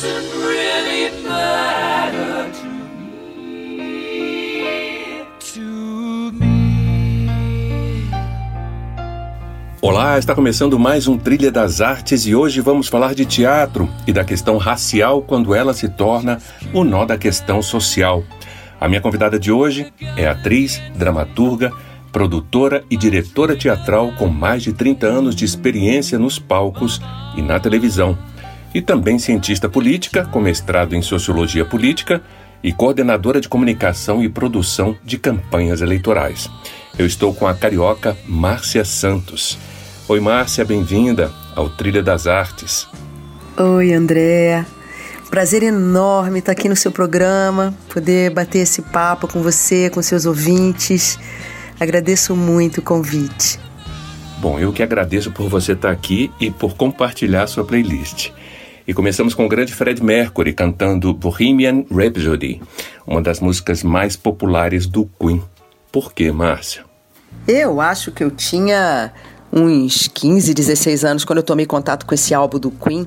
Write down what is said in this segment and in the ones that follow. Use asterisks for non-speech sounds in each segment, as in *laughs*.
Doesn't really matter to me. To me. Olá, está começando mais um Trilha das Artes e hoje vamos falar de teatro e da questão racial quando ela se torna o nó da questão social. A minha convidada de hoje é atriz, dramaturga, produtora e diretora teatral com mais de 30 anos de experiência nos palcos e na televisão. E também cientista política, com mestrado em sociologia política e coordenadora de comunicação e produção de campanhas eleitorais. Eu estou com a carioca Márcia Santos. Oi, Márcia, bem-vinda ao Trilha das Artes. Oi, Andréa. Prazer enorme estar aqui no seu programa, poder bater esse papo com você, com seus ouvintes. Agradeço muito o convite. Bom, eu que agradeço por você estar aqui e por compartilhar sua playlist. E começamos com o grande Fred Mercury cantando Bohemian Rhapsody, uma das músicas mais populares do Queen. Por quê, Márcia? Eu acho que eu tinha uns 15, 16 anos quando eu tomei contato com esse álbum do Queen.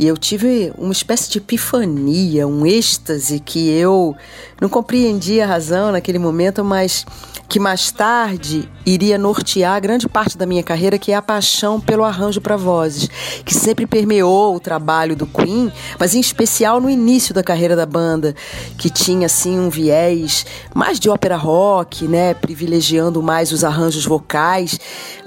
E eu tive uma espécie de epifania, um êxtase que eu não compreendia a razão naquele momento, mas que mais tarde iria nortear grande parte da minha carreira, que é a paixão pelo arranjo para vozes, que sempre permeou o trabalho do Queen, mas em especial no início da carreira da banda, que tinha assim um viés mais de ópera rock, né, privilegiando mais os arranjos vocais,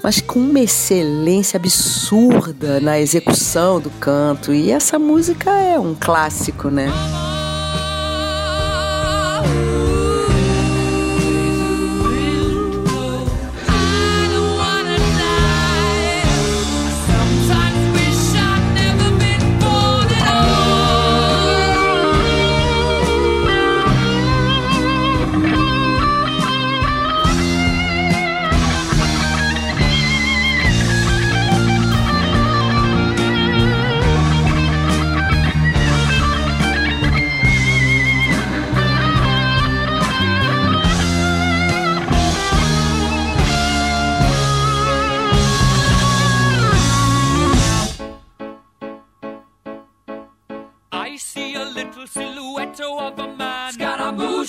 mas com uma excelência absurda na execução do canto. E essa música é um clássico, né?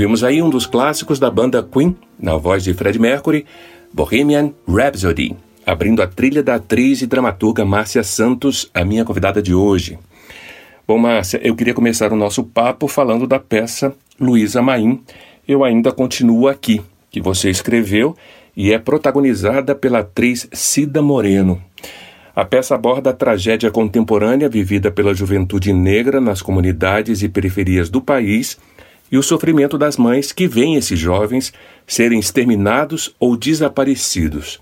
Ouvimos aí um dos clássicos da banda Queen, na voz de Fred Mercury, Bohemian Rhapsody, abrindo a trilha da atriz e dramaturga Márcia Santos, a minha convidada de hoje. Bom, Márcia, eu queria começar o nosso papo falando da peça Luísa Maim, Eu Ainda Continuo Aqui, que você escreveu e é protagonizada pela atriz Cida Moreno. A peça aborda a tragédia contemporânea vivida pela juventude negra nas comunidades e periferias do país e o sofrimento das mães que veem esses jovens serem exterminados ou desaparecidos.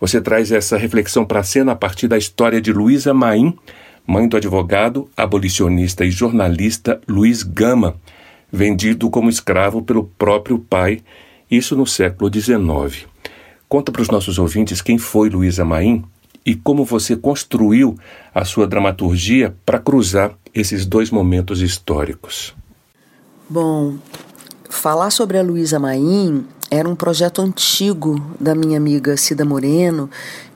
Você traz essa reflexão para a cena a partir da história de Luísa Maim, mãe do advogado, abolicionista e jornalista Luiz Gama, vendido como escravo pelo próprio pai, isso no século XIX. Conta para os nossos ouvintes quem foi Luísa Maim e como você construiu a sua dramaturgia para cruzar esses dois momentos históricos. Bom, falar sobre a Luísa Maim era um projeto antigo da minha amiga Cida Moreno,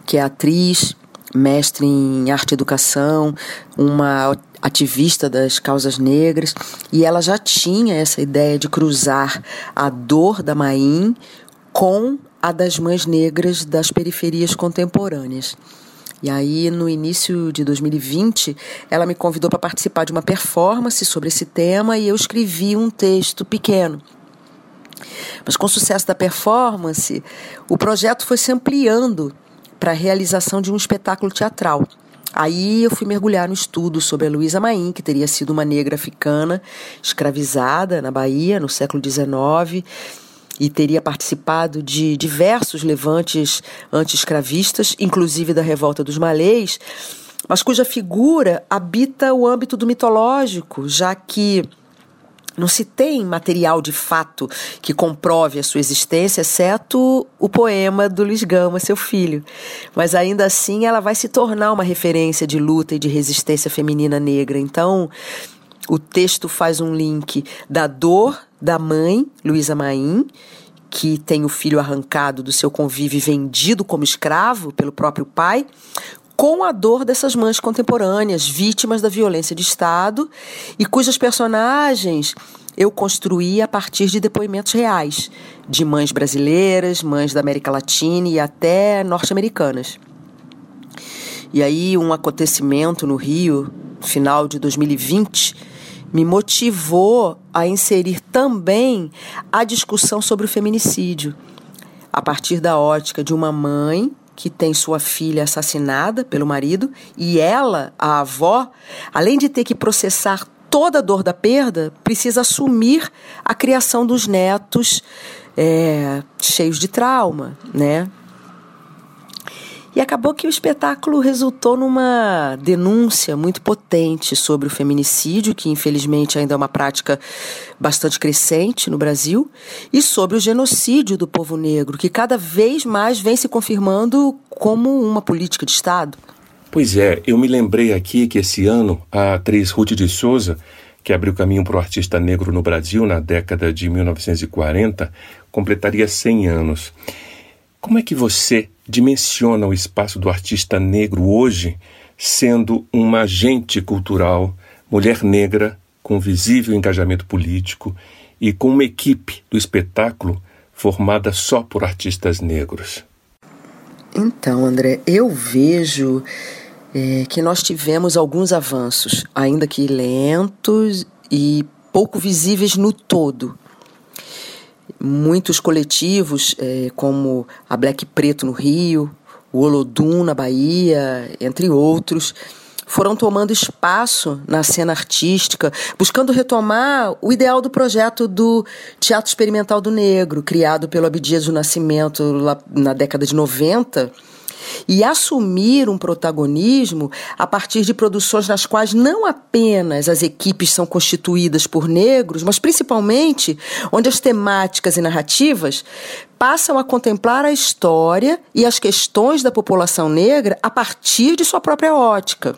que é atriz, mestre em arte e educação, uma ativista das causas negras, e ela já tinha essa ideia de cruzar a dor da Maim com a das mães negras das periferias contemporâneas. E aí, no início de 2020, ela me convidou para participar de uma performance sobre esse tema e eu escrevi um texto pequeno. Mas com o sucesso da performance, o projeto foi se ampliando para a realização de um espetáculo teatral. Aí eu fui mergulhar no estudo sobre a Luísa Maim, que teria sido uma negra africana escravizada na Bahia no século XIX e teria participado de diversos levantes anti-escravistas, inclusive da revolta dos malês, mas cuja figura habita o âmbito do mitológico, já que não se tem material de fato que comprove a sua existência, exceto o poema do Luiz Gama, seu filho. Mas ainda assim ela vai se tornar uma referência de luta e de resistência feminina negra. Então, o texto faz um link da dor da mãe, Luísa Maim, que tem o filho arrancado do seu convívio e vendido como escravo pelo próprio pai, com a dor dessas mães contemporâneas, vítimas da violência de Estado, e cujas personagens eu construí a partir de depoimentos reais de mães brasileiras, mães da América Latina e até norte-americanas. E aí, um acontecimento no Rio, final de 2020, me motivou a inserir também a discussão sobre o feminicídio, a partir da ótica de uma mãe que tem sua filha assassinada pelo marido e ela, a avó, além de ter que processar toda a dor da perda, precisa assumir a criação dos netos é, cheios de trauma, né? E acabou que o espetáculo resultou numa denúncia muito potente sobre o feminicídio, que infelizmente ainda é uma prática bastante crescente no Brasil, e sobre o genocídio do povo negro, que cada vez mais vem se confirmando como uma política de Estado. Pois é, eu me lembrei aqui que esse ano a atriz Ruth de Souza, que abriu caminho para o artista negro no Brasil na década de 1940, completaria 100 anos. Como é que você dimensiona o espaço do artista negro hoje, sendo uma agente cultural, mulher negra, com visível engajamento político e com uma equipe do espetáculo formada só por artistas negros? Então, André, eu vejo é, que nós tivemos alguns avanços, ainda que lentos e pouco visíveis no todo muitos coletivos, é, como a Black Preto no Rio, o Olodum na Bahia, entre outros, foram tomando espaço na cena artística, buscando retomar o ideal do projeto do Teatro Experimental do Negro, criado pelo Abdias do Nascimento lá na década de 90 e assumir um protagonismo a partir de produções nas quais não apenas as equipes são constituídas por negros, mas principalmente onde as temáticas e narrativas passam a contemplar a história e as questões da população negra a partir de sua própria ótica.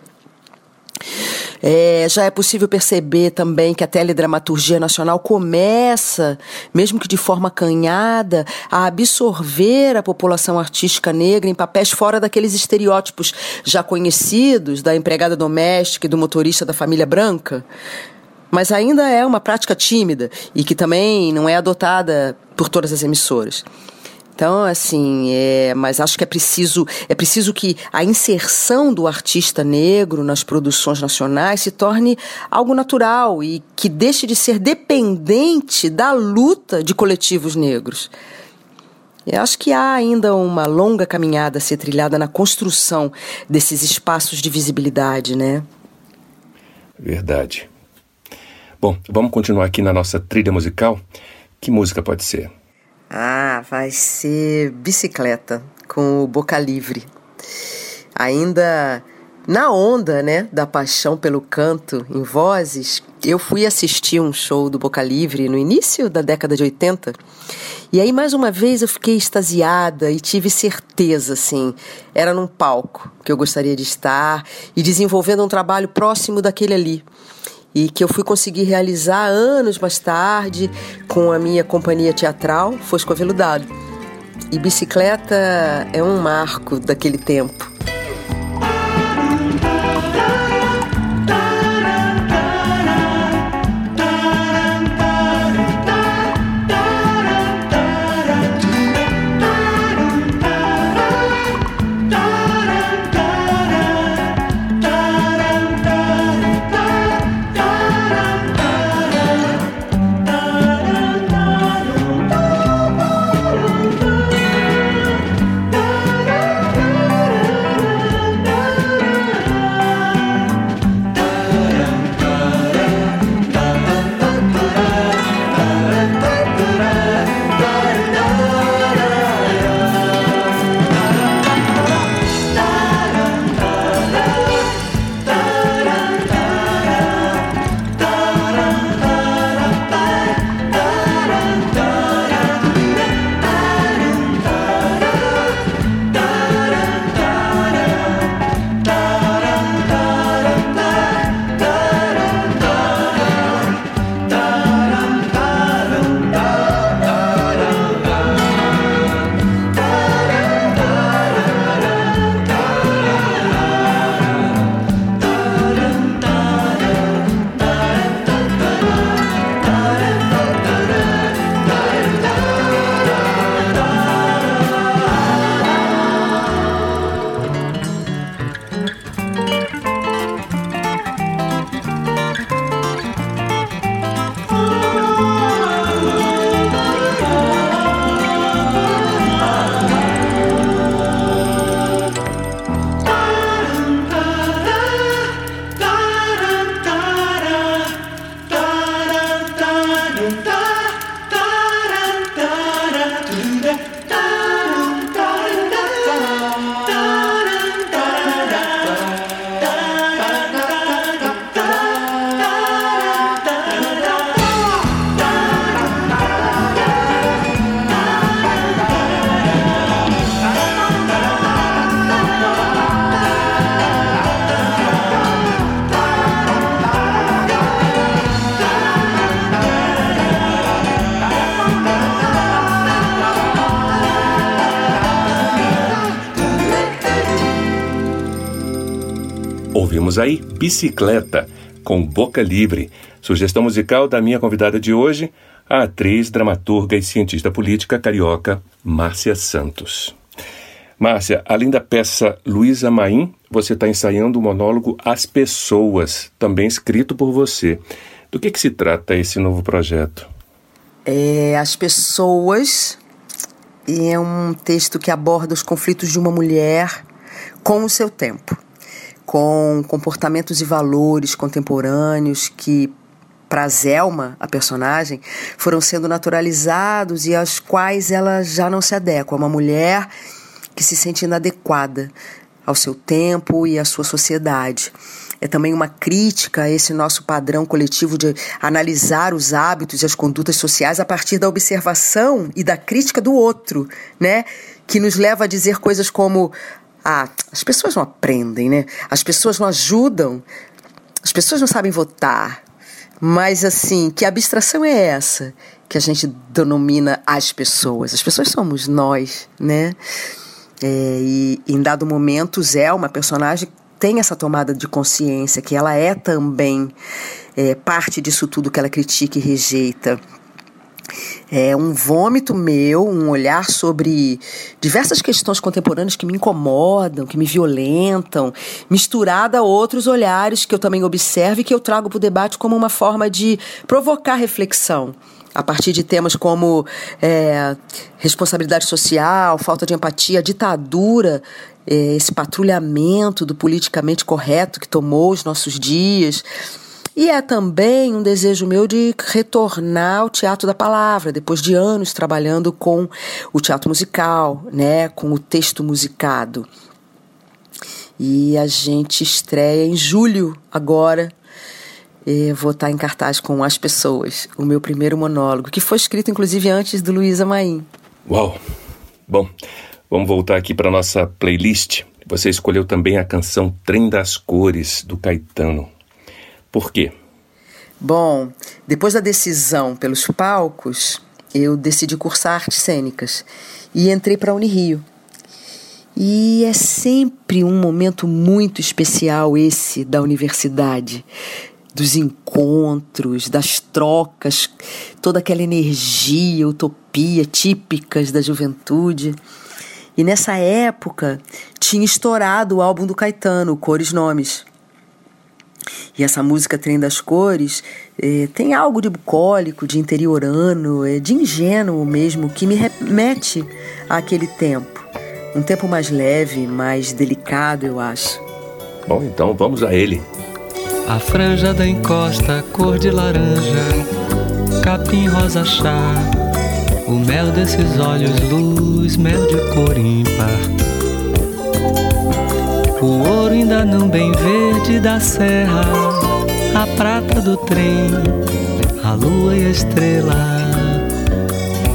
É, já é possível perceber também que a teledramaturgia nacional começa, mesmo que de forma canhada, a absorver a população artística negra em papéis fora daqueles estereótipos já conhecidos da empregada doméstica e do motorista da família branca. mas ainda é uma prática tímida e que também não é adotada por todas as emissoras. Então, assim, é, mas acho que é preciso, é preciso que a inserção do artista negro nas produções nacionais se torne algo natural e que deixe de ser dependente da luta de coletivos negros. Eu acho que há ainda uma longa caminhada a ser trilhada na construção desses espaços de visibilidade, né? Verdade. Bom, vamos continuar aqui na nossa trilha musical. Que música pode ser? Ah, vai ser Bicicleta com o Boca Livre. Ainda na onda, né, da paixão pelo canto em vozes, eu fui assistir um show do Boca Livre no início da década de 80. E aí mais uma vez eu fiquei extasiada e tive certeza, assim, era num palco que eu gostaria de estar e desenvolvendo um trabalho próximo daquele ali e que eu fui conseguir realizar anos mais tarde com a minha companhia teatral, Fosco Aveludado. E bicicleta é um marco daquele tempo. Aí Bicicleta, com Boca Livre, sugestão musical da minha convidada de hoje, a atriz, dramaturga e cientista política carioca Márcia Santos. Márcia, além da peça Luísa Maim, você está ensaiando o monólogo As Pessoas, também escrito por você. Do que, que se trata esse novo projeto? É, As Pessoas é um texto que aborda os conflitos de uma mulher com o seu tempo com comportamentos e valores contemporâneos que para Zelma, a personagem, foram sendo naturalizados e aos quais ela já não se adequa. Uma mulher que se sente inadequada ao seu tempo e à sua sociedade. É também uma crítica a esse nosso padrão coletivo de analisar os hábitos e as condutas sociais a partir da observação e da crítica do outro, né? Que nos leva a dizer coisas como ah, as pessoas não aprendem, né? As pessoas não ajudam, as pessoas não sabem votar. Mas, assim, que abstração é essa que a gente denomina as pessoas? As pessoas somos nós, né? É, e em dado momento, Zé, uma personagem, tem essa tomada de consciência que ela é também é, parte disso tudo que ela critica e rejeita é um vômito meu, um olhar sobre diversas questões contemporâneas que me incomodam, que me violentam, misturada a outros olhares que eu também observo e que eu trago para o debate como uma forma de provocar reflexão a partir de temas como é, responsabilidade social, falta de empatia, ditadura, é, esse patrulhamento do politicamente correto que tomou os nossos dias. E é também um desejo meu de retornar ao teatro da palavra, depois de anos trabalhando com o teatro musical, né, com o texto musicado. E a gente estreia em julho agora. Vou estar em cartaz com As Pessoas, o meu primeiro monólogo, que foi escrito inclusive antes do Luísa Maim. Uau! Bom, vamos voltar aqui para nossa playlist. Você escolheu também a canção Trem das Cores, do Caetano. Por quê? Bom, depois da decisão pelos palcos, eu decidi cursar artes cênicas e entrei para a Unirio. E é sempre um momento muito especial esse da universidade, dos encontros, das trocas, toda aquela energia, utopia típicas da juventude. E nessa época tinha estourado o álbum do Caetano, Cores Nomes. E essa música Trem das Cores é, tem algo de bucólico, de interiorano, é, de ingênuo mesmo, que me remete àquele tempo. Um tempo mais leve, mais delicado, eu acho. Bom, então vamos a ele. A franja da encosta, cor de laranja, capim rosa chá, o mel desses olhos, luz, mel de cor ímpar. O ouro ainda não bem verde da serra, a prata do trem, a lua e a estrela,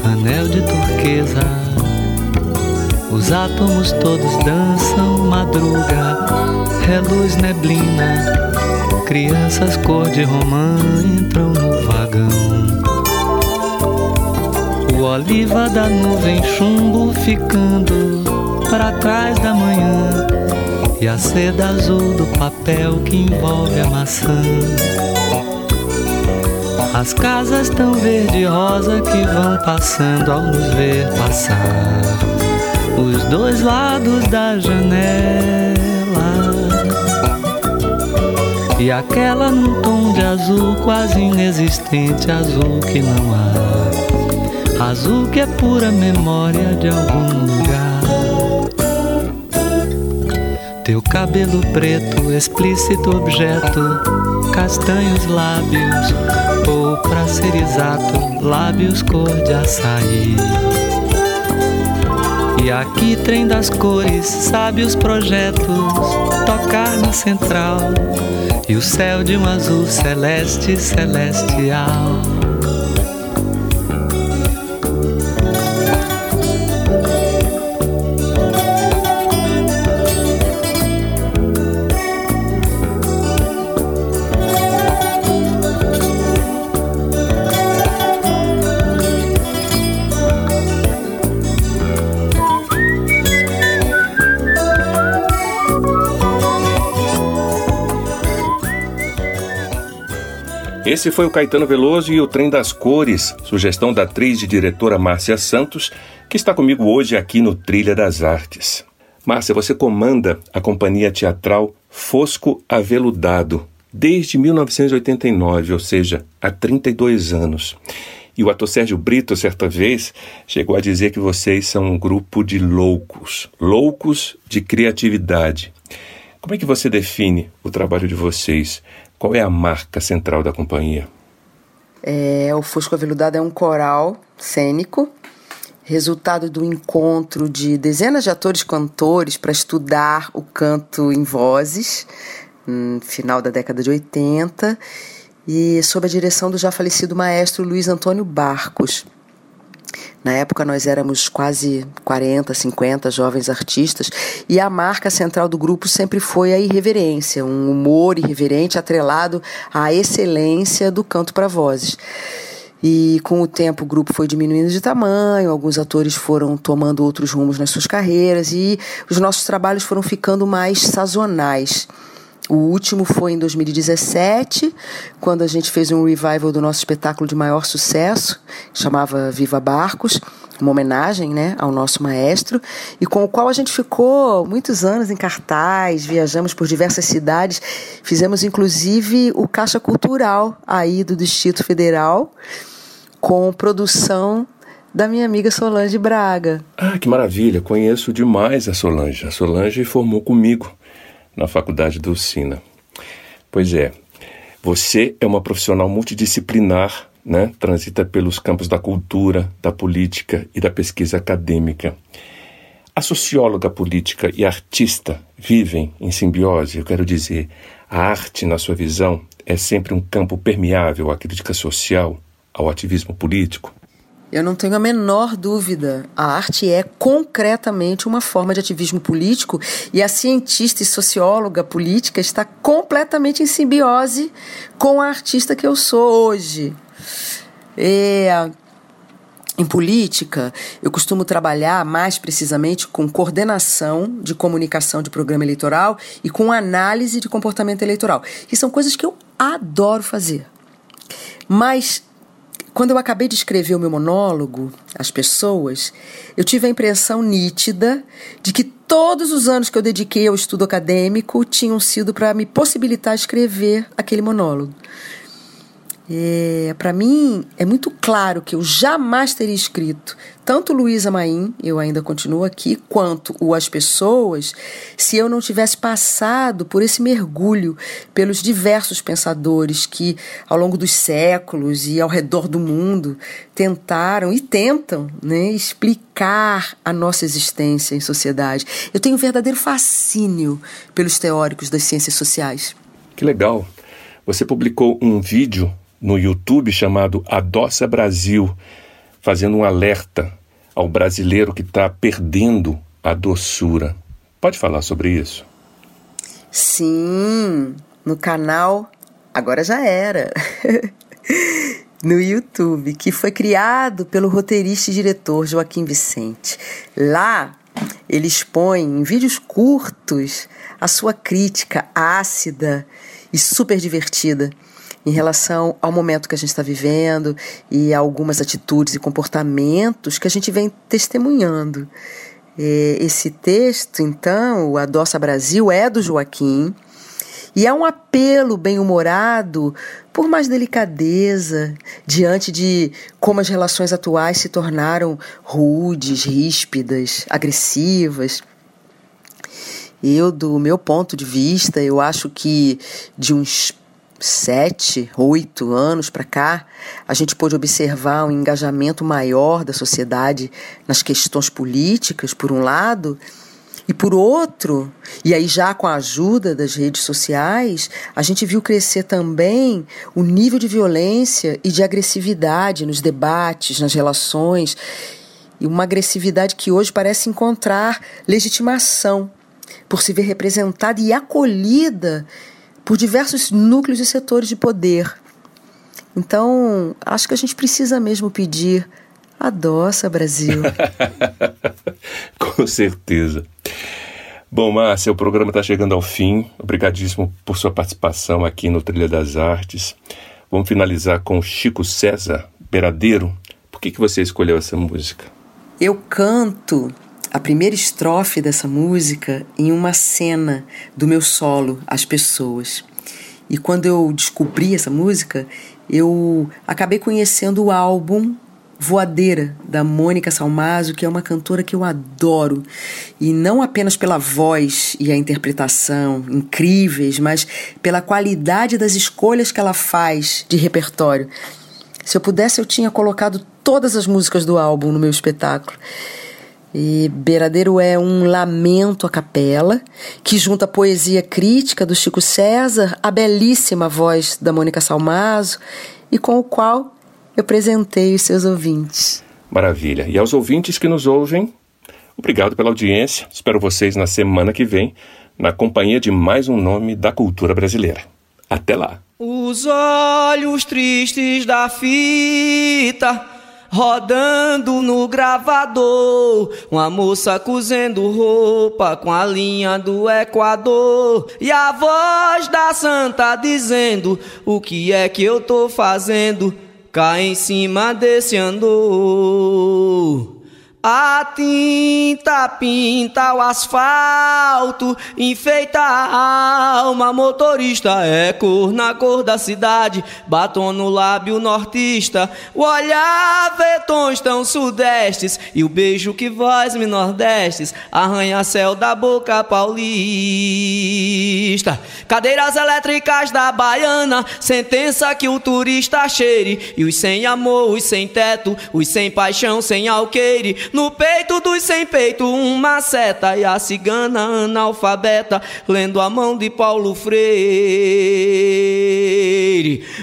anel de turquesa. Os átomos todos dançam, madruga, reluz neblina, crianças cor de romã entram no vagão. O oliva da nuvem chumbo ficando para trás da manhã e a seda azul do papel que envolve a maçã. As casas tão verde e rosa que vão passando ao nos ver passar. Os dois lados da janela. E aquela num tom de azul quase inexistente, azul que não há. Azul que é pura memória de algum lugar. Teu cabelo preto, explícito objeto, castanhos lábios, ou pra ser exato, lábios cor de açaí. E aqui trem das cores, sabe os projetos, tocar na central, e o céu de um azul celeste celestial. Esse foi o Caetano Veloso e o Trem das Cores, sugestão da atriz e diretora Márcia Santos, que está comigo hoje aqui no Trilha das Artes. Márcia, você comanda a companhia teatral Fosco Aveludado desde 1989, ou seja, há 32 anos. E o ator Sérgio Brito, certa vez, chegou a dizer que vocês são um grupo de loucos, loucos de criatividade. Como é que você define o trabalho de vocês? Qual é a marca central da companhia? É, o Fusco Aveludado é um coral cênico, resultado do encontro de dezenas de atores cantores para estudar o canto em vozes, no final da década de 80, e sob a direção do já falecido maestro Luiz Antônio Barcos. Na época nós éramos quase 40, 50 jovens artistas e a marca central do grupo sempre foi a irreverência, um humor irreverente atrelado à excelência do canto para vozes. E com o tempo o grupo foi diminuindo de tamanho, alguns atores foram tomando outros rumos nas suas carreiras e os nossos trabalhos foram ficando mais sazonais. O último foi em 2017, quando a gente fez um revival do nosso espetáculo de maior sucesso, chamava Viva Barcos, uma homenagem né, ao nosso maestro, e com o qual a gente ficou muitos anos em cartaz, viajamos por diversas cidades, fizemos inclusive o Caixa Cultural aí do Distrito Federal, com produção da minha amiga Solange Braga. Ah, que maravilha! Conheço demais a Solange. A Solange formou comigo na faculdade do Sina. Pois é, você é uma profissional multidisciplinar, né? Transita pelos campos da cultura, da política e da pesquisa acadêmica. A socióloga política e artista vivem em simbiose, eu quero dizer, a arte, na sua visão, é sempre um campo permeável à crítica social, ao ativismo político? Eu não tenho a menor dúvida. A arte é concretamente uma forma de ativismo político e a cientista e socióloga política está completamente em simbiose com a artista que eu sou hoje. É, em política, eu costumo trabalhar mais precisamente com coordenação de comunicação de programa eleitoral e com análise de comportamento eleitoral, que são coisas que eu adoro fazer. Mas quando eu acabei de escrever o meu monólogo, As Pessoas, eu tive a impressão nítida de que todos os anos que eu dediquei ao estudo acadêmico tinham sido para me possibilitar escrever aquele monólogo. É, para mim, é muito claro que eu jamais teria escrito tanto Luísa Maim, eu ainda continuo aqui, quanto o As Pessoas, se eu não tivesse passado por esse mergulho pelos diversos pensadores que, ao longo dos séculos e ao redor do mundo, tentaram e tentam né, explicar a nossa existência em sociedade. Eu tenho um verdadeiro fascínio pelos teóricos das ciências sociais. Que legal! Você publicou um vídeo no YouTube chamado Adoça Brasil, fazendo um alerta ao brasileiro que está perdendo a doçura. Pode falar sobre isso? Sim, no canal Agora Já Era. *laughs* no YouTube, que foi criado pelo roteirista e diretor Joaquim Vicente. Lá, ele expõe em vídeos curtos a sua crítica ácida e super divertida em relação ao momento que a gente está vivendo e algumas atitudes e comportamentos que a gente vem testemunhando. Esse texto, então, o Adoça Brasil, é do Joaquim e é um apelo bem-humorado por mais delicadeza diante de como as relações atuais se tornaram rudes, ríspidas, agressivas. Eu, do meu ponto de vista, eu acho que de uns sete, oito anos para cá, a gente pôde observar um engajamento maior da sociedade nas questões políticas, por um lado, e por outro, e aí já com a ajuda das redes sociais, a gente viu crescer também o nível de violência e de agressividade nos debates, nas relações, e uma agressividade que hoje parece encontrar legitimação por se ver representada e acolhida por diversos núcleos e setores de poder. Então, acho que a gente precisa mesmo pedir adoça, Brasil. *laughs* Com certeza. Bom, Márcia, o programa está chegando ao fim. Obrigadíssimo por sua participação aqui no Trilha das Artes. Vamos finalizar com Chico César, Beradeiro. Por que, que você escolheu essa música? Eu canto a primeira estrofe dessa música em uma cena do meu solo, As Pessoas. E quando eu descobri essa música, eu acabei conhecendo o álbum Voadeira, da Mônica Salmazo, que é uma cantora que eu adoro. E não apenas pela voz e a interpretação incríveis, mas pela qualidade das escolhas que ela faz de repertório. Se eu pudesse, eu tinha colocado todas as músicas do álbum no meu espetáculo. E Beiradeiro é um lamento à capela, que junta a poesia crítica do Chico César, a belíssima voz da Mônica Salmazo, e com o qual eu presentei os seus ouvintes. Maravilha. E aos ouvintes que nos ouvem, obrigado pela audiência. Espero vocês na semana que vem, na companhia de mais um nome da cultura brasileira. Até lá. Os olhos tristes da fita rodando no gravador. Uma moça cozendo roupa com a linha do Equador. E a voz da santa dizendo: O que é que eu tô fazendo? Cá em cima desse andor. A tinta pinta o asfalto, enfeita a alma. Motorista é cor na cor da cidade, batom no lábio nortista. O olhar vê tons tão sudestes e o beijo que voz-me nordestes. Arranha-céu da boca paulista. Cadeiras elétricas da baiana, sentença que o turista cheire. E os sem amor, os sem teto, os sem paixão, sem alqueire. No peito dos sem peito, uma seta e a cigana analfabeta, lendo a mão de Paulo Freire.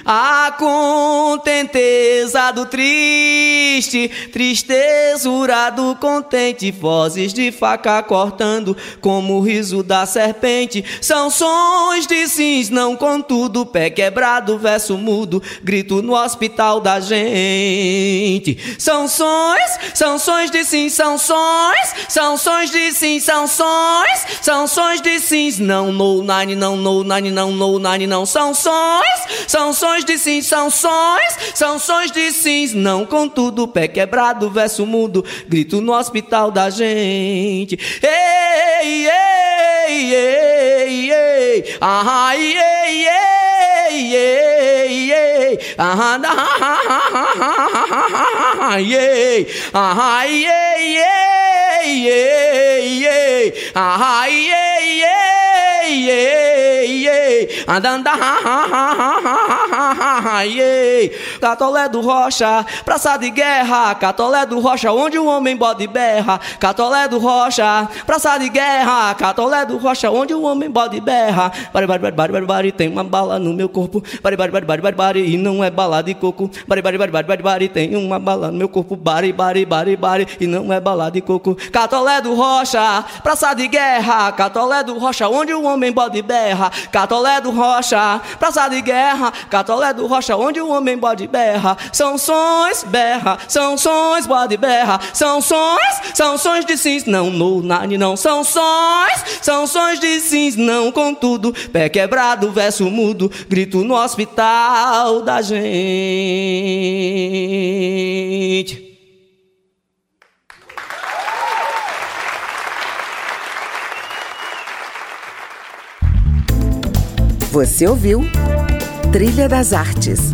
A contenteza do triste, tristezura do contente, vozes de faca cortando, como o riso da serpente. São sons de sims, não contudo, pé quebrado, verso mudo, grito no hospital da gente. São sons, são sons de sim, são sons, são sons de sim, são sons, são de sims, não no nine, não no nine, não no nine, não. São sons, são de sim, são sons, são de sims, não contudo, pé quebrado, verso mudo, grito no hospital da gente. Ei, ei, ei, ei, ah, ei, ei, ei, ei, ei, ah, ah, ei, ah, ei, ei, ei, ei, ah, ei, ei, ei, ei, andando, ei, Catolé do Rocha, praça de guerra, Catolé do Rocha, onde o homem bode berra, Catolé do Rocha, praça de guerra, Catolé do Rocha, onde o homem bode berra, bari, bari, bari, bari, bari, bari, tem uma bala no meu corpo, bari, bari, bari, bari, bari, bari, e não é bala de coco, bari, bari, bari, bari, bari, bari, tem uma bala no meu corpo, bari, bari, bari, bari, e não é bala de coco, Catolé do Rocha, praça de guerra, Catolé do Rocha, onde o homem bode berra, Catolé do Rocha, praça de guerra, Catolé do Rocha, onde o homem bode berra, são berra, são bode berra, são sons, são de sims, não no nani, não são sons, são de sims, não contudo, pé quebrado, verso mudo, grito no hospital da gente. Você ouviu Trilha das Artes